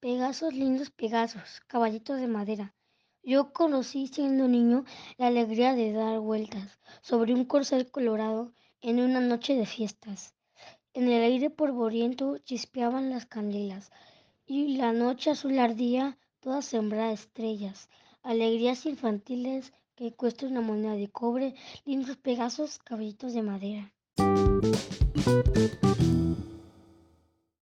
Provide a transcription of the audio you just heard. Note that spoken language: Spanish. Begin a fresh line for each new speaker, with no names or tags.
Pegasos, lindos Pegasos, caballitos de madera. Yo conocí siendo niño la alegría de dar vueltas sobre un corcel colorado en una noche de fiestas. En el aire polvoriento chispeaban las candelas y la noche azul ardía toda sembrada de estrellas. Alegrías infantiles que cuesta una moneda de cobre, lindos Pegasos, caballitos de madera. thank you